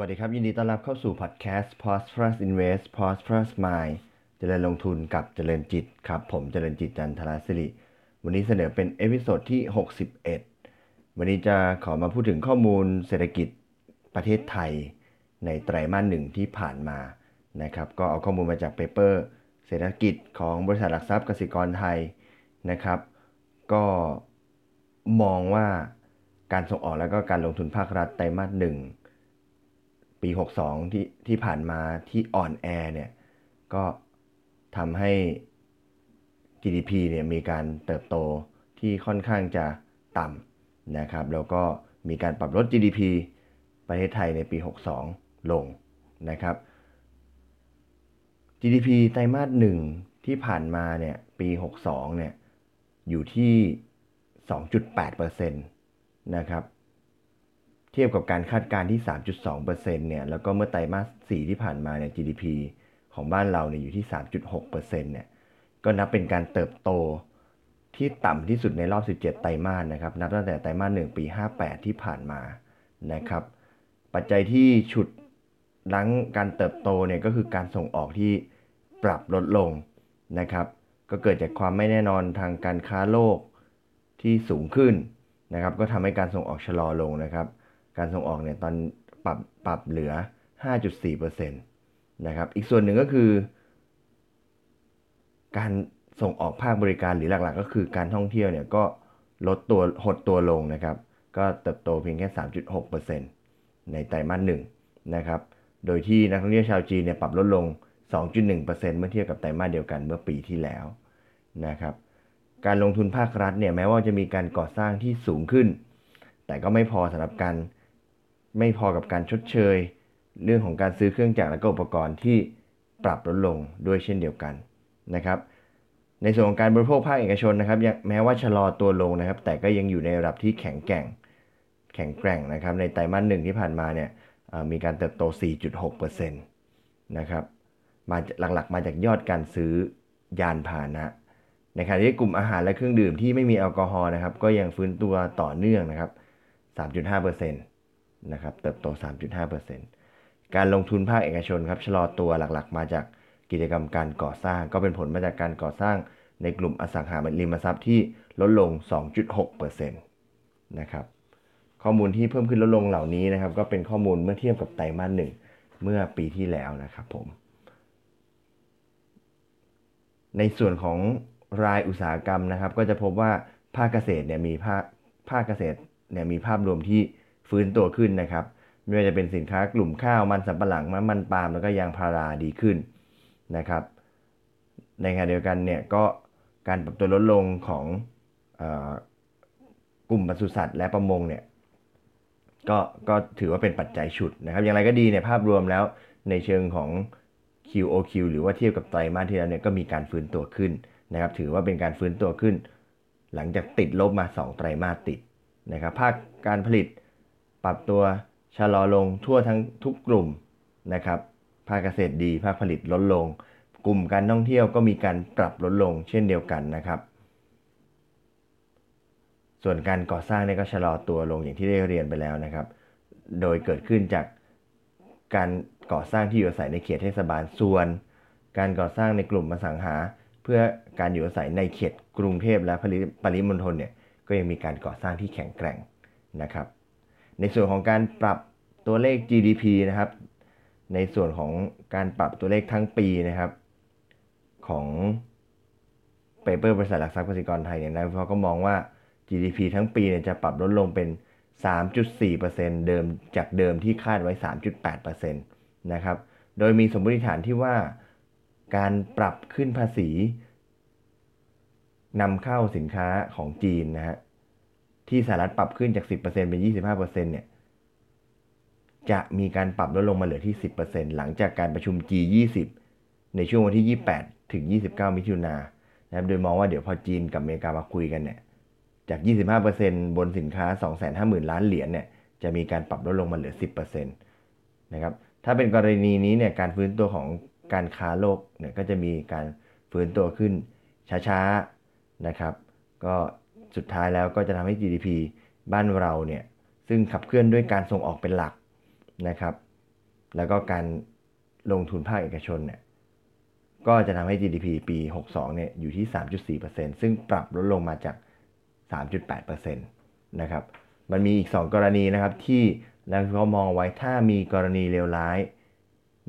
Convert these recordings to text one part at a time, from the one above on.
วัสดีครับ ยินดีต้อนรับเข้าสู่พอดแคสต์ Prosperous Invest Prosperous Mind เจริญลงทุนกับเจริญจิตครับ ผมเจริญจิตจันทราศิริวันนี้เสนอเป็น episode ที่ 61 วันนี้จะขอมาพูดถึงข้อมูลเศรษฐกิจประเทศไทย ในไตรมาสหนึ่งที่ผ่านมานะครับ ก็เอาข้อมูลมาจาก paper เศรษฐกิจของบริษัทหลักทรัพย์กสิกรไทยนะครับ ก็มองว่าการส่งออกแล้วก็การลงทุนภาครัฐไตรมาสหนึ่ง ปี 62 ที่ที่ผ่านมาที่อ่อนแอเนี่ย ก็ทำให้ GDP เนี่ยมีการเติบโตที่ค่อนข้างจะต่ำนะครับ แล้วก็มีการปรับลด GDP ประเทศไทยในปี 62 ลงนะครับ GDP ไตรมาสหนึ่งที่ผ่านมาเนี่ยปี 62 เนี่ยอยู่ที่ 2.8%นะครับ ทียบกับการคาดการณ์ที่ 3.2%เนี่ย แล้วก็เมื่อไตรมาส 4 ที่ผ่านมาเนี่ย GDP ของบ้านเราเนี่ยอยู่ที่ 3.6%เนี่ย ก็นับเป็นการเติบโตที่ต่ำที่สุดในรอบ 17 ไตรมาสนะครับ นับตั้งแต่ไตรมาส 1 ปี 58 ที่ผ่านมา นะครับ ปัจจัยที่ฉุดลังการเติบโตเนี่ยก็คือการส่งออกที่ปรับลดลงนะครับ ก็เกิดจากความไม่แน่นอนทางการค้าโลกที่สูงขึ้นนะครับ ก็ทำให้การส่งออกชะลอลงนะครับ การส่งออกเนี่ยตอนปรับปรับเหลือ 5.4%นะครับ อีกส่วนหนึ่งก็คือ การส่งออกภาคบริการหรือหลักๆ ก็คือการท่องเที่ยวเนี่ยก็ลดตัวหดตัวลงนะครับ ก็เติบโตเพียงแค่ 3.6%ในไตรมาสหนึ่งนะครับ โดยที่นักท่องเที่ยวชาวจีนเนี่ยปรับลดลง 2.1%เมื่อเทียบกับไตรมาสเดียวกันเมื่อปีที่แล้วนะครับ การลงทุนภาครัฐเนี่ยแม้ว่าจะมีการก่อสร้างที่สูงขึ้น แต่ก็ไม่พอสำหรับการ ไม่พอกับการชดเชย เรื่องของการซื้อเครื่องจักรและก็อุปกรณ์ที่ปรับลดลงด้วยเช่นเดียวกันนะครับในส่วนของการบริโภคภาคเอกชนนะครับแม้ว่าชะลอตัวลงนะครับ แต่ก็ยังอยู่ในระดับที่แข็งแกร่งแข็งแกร่งนะครับ ในไตรมาสหนึ่งที่ผ่านมาเนี่ยมีการเติบโต 4.6%นะครับมาหลักๆ มาจากยอดการซื้อยานพาหนะ ในขณะที่กลุ่มอาหารและเครื่องดื่มที่ไม่มีแอลกอฮอล์นะครับ ก็ยังฟื้นตัวต่อเนื่องนะครับ 3.5% นะครับเติบโต 3.5%การลงทุนภาคเอกชนครับชะลอตัวหลักๆ มาจากกิจกรรมการก่อสร้าง ก็เป็นผลมาจากการก่อสร้างในกลุ่มอสังหาริมทรัพย์ที่ลดลง 2.6%นะครับข้อมูลที่เพิ่มขึ้นลดลงเหล่านี้นะครับ ก็เป็นข้อมูลเมื่อเทียบกับไตรมาสหนึ่งเมื่อปีที่แล้วนะครับผม ในส่วนของรายอุตสาหกรรมนะครับ ก็จะพบว่าภาคเกษตรเนี่ยมีภาคภาคเกษตรเนี่ยมีภาพรวมที่ ฟื้นตัวขึ้นนะครับ ไม่ว่าจะเป็นสินค้ากลุ่มข้าวมันสำปะหลังมันมันปาล์มแล้วก็ยางพาราดีขึ้นนะครับ ในขณะเดียวกันเนี่ยก็การปรับตัวลดลงของกลุ่มปศุสัตว์และประมงเนี่ยก็ก็ถือว่าเป็นปัจจัยฉุดนะครับ อย่างไรก็ดีเนี่ยภาพรวมแล้วในเชิงของ QOQ หรือว่าเทียบกับไตรมาสที่แล้วเนี่ยก็มีการฟื้นตัวขึ้นนะครับ ถือว่าเป็นการฟื้นตัวขึ้น หลังจากติดลบมา 2 ไตรมาสติดนะครับ ภาคการผลิต ปรับตัวชะลอลงทั่วทั้งทุกกลุ่มนะครับภาคเกษตรดีภาคผลิตลดลง กลุ่มการท่องเที่ยวก็มีการปรับลดลงเช่นเดียวกันนะครับ ส่วนการก่อสร้างเนี่ยก็ชะลอตัวลงอย่างที่ได้เรียนไปแล้วนะครับ โดยเกิดขึ้นจากการก่อสร้างที่อยู่อาศัยในเขตเทศบาลส่วน การก่อสร้างในกลุ่มมาสังหา เพื่อการอยู่อาศัยในเขตกรุงเทพและปริมณฑลเนี่ยก็ยังมีการก่อสร้างที่แข็งแกร่งนะครับ ในส่วนของการปรับตัวเลข GDP นะครับ ในส่วนของการปรับตัวเลขทั้งปีนะครับ ของเปเปอร์บริษัทหลักทรัพย์กสิกรไทยเนี่ยนะเขาก็มองว่า GDP ทั้งปีเนี่ยจะปรับลดลงเป็น 3.4%เดิมจากเดิมที่คาดไว้ 3.8%นะครับ โดยมีสมมติฐานที่ว่าการปรับขึ้นภาษีนำเข้าสินค้าของจีนนะฮะ ที่สหรัฐปรับขึ้นจาก 10%เป็น 25%เนี่ยจะมีการปรับลดลงมาเหลือที่ 10%หลังจากการประชุม G20 ในช่วงวันที่ 28 ถึง 29 มิถุนายนนะครับ โดยมองว่าเดี๋ยวพอจีนกับอเมริกามาคุยกันเนี่ย จาก 25%บนสินค้า 250,000 ล้านเหรียญเนี่ย จะมีการปรับลดลงมาเหลือ 10%นะครับ ถ้าเป็นกรณีนี้เนี่ย การฟื้นตัวของการค้าโลกเนี่ย ก็จะมีการฟื้นตัวขึ้นช้าๆ นะครับ ก็ สุดท้ายแล้วก็จะทำให้ GDP บ้านเราเนี่ยซึ่งขับเคลื่อนด้วยการส่งออกเป็นหลักนะครับ แล้วก็การลงทุนภาคเอกชนเนี่ยก็จะทำให้ GDP ปี 62 เนี่ยอยู่ที่ 3.4%ซึ่งปรับลดลงมาจาก 3.8%นะครับ มันมีอีก 2 กรณีนะครับที่นักวิเคราะห์มองไว้ถ้ามีกรณีเลวร้าย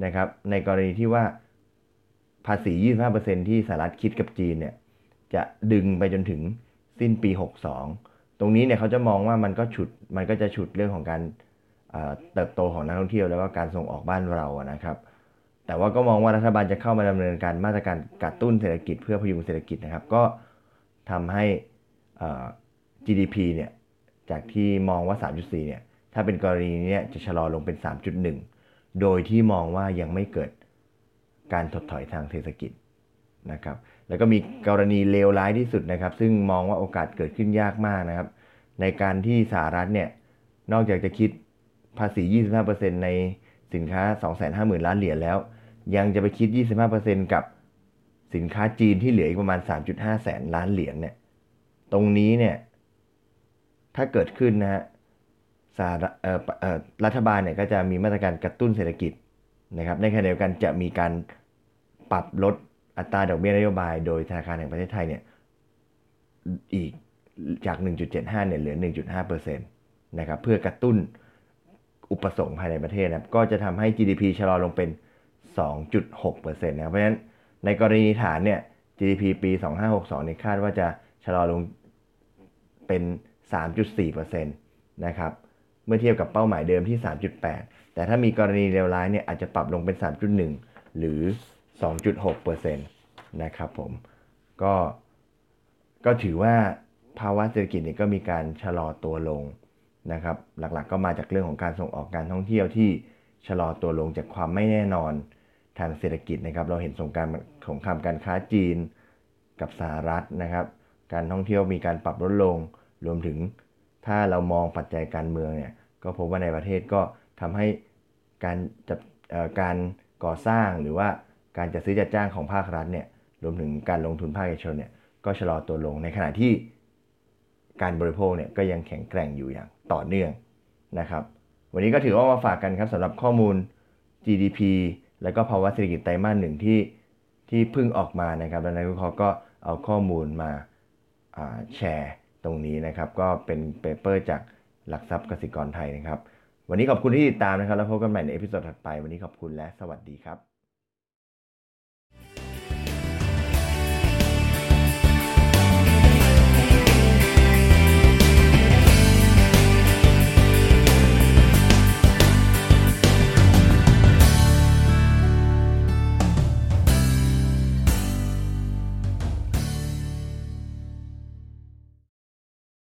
นะครับ ในกรณีที่ว่าภาษี 25%ที่สหรัฐคิดกับจีนเนี่ยจะดึงไปจนถึง สิ้นปี 62 ตรงนี้เนี่ยเขาจะมองว่ามันก็ฉุดมันก็จะฉุดเรื่องของการเติบโตของนักท่องเที่ยวแล้วก็การส่งออกบ้านเรานะครับ แต่ว่าก็มองว่ารัฐบาลจะเข้ามาดำเนินการมาตรการกระตุ้นเศรษฐกิจเพื่อพยุงเศรษฐกิจนะครับ ก็ทำให้ GDP เนี่ยจากที่มองว่า 3.4 เนี่ย ถ้าเป็นกรณีนี้จะชะลอลงเป็น 3.1 โดยที่มองว่ายังไม่เกิดการถดถอยทางเศรษฐกิจ นะครับแล้วก็มีกรณีเลวร้ายที่สุดนะครับ ซึ่งมองว่าโอกาสเกิดขึ้นยากมากนะครับ ในการที่สหรัฐเนี่ยนอกจากจะคิดภาษี 25%ในสินค้า 250,000 ล้านเหรียญแล้ว ยังจะไปคิด 25%กับสินค้าจีนที่เหลืออีกประมาณ 3.5 แสนล้านเหรียญเนี่ยตรงนี้เนี่ยถ้าเกิดขึ้นนะฮะสหรัฐบาลเนี่ยก็จะมีมาตรการกระตุ้นเศรษฐกิจนะครับในขณะเดียวกันจะมีการปรับลด อัตราดอกเบี้ยนโยบายโดยธนาคารแห่งประเทศไทยเนี่ยอีกจาก 1.75 เนี่ยเหลือ 1.5%นะครับเพื่อกระตุ้นอุปสงค์ภายในประเทศนะครับก็จะทำให้ GDP ชะลอลงเป็น 2.6%นะครับเพราะฉะนั้นในกรณีฐานเนี่ย GDP ปี 2562เนี่ยคาดว่าจะชะลอลงเป็น 3.4%นะครับเมื่อเทียบกับเป้าหมายเดิมที่ 3.8 แต่ถ้ามีกรณีเลวร้ายเนี่ยอาจจะปรับลงเป็น 3.1 หรือ 2.6%นะครับผมก็ก็ถือว่าภาวะเศรษฐกิจเนี่ยก็มีการชะลอตัวลงนะครับ หลักๆก็มาจากเรื่องของการส่งออกการท่องเที่ยวที่ชะลอตัวลงจากความไม่แน่นอนทางเศรษฐกิจนะครับ เราเห็นสงการสงครามการค้าจีนกับสหรัฐนะครับ การท่องเที่ยวมีการปรับลดลง รวมถึงถ้าเรามองปัจจัยการเมืองเนี่ยก็พบว่าในประเทศก็ทำให้การจับการก่อสร้างหรือว่า การจัดซื้อจัดจ้างของภาครัฐเนี่ยรวมถึงการลงทุนภาคเอกชนเนี่ยก็ชะลอตัวลงในขณะที่การบริโภคเนี่ยก็ยังแข็งแกร่งอยู่อย่างต่อเนื่องนะครับ วันนี้ก็ถือว่ามาฝากกันครับสำหรับข้อมูล GDP แล้วก็ภาวะเศรษฐกิจไตรมาสหนึ่งที่ที่เพิ่งออกมานะครับแล้วนักวิเคราะห์ก็เอาข้อมูลมาแชร์ตรงนี้นะครับ ก็เป็นเปเปอร์จากหลักทรัพย์กสิกรไทยนะครับ วันนี้ขอบคุณที่ติดตามนะครับ แล้วพบกันใหม่ในเอพิโซดถัดไป วันนี้ขอบคุณและสวัสดีครับ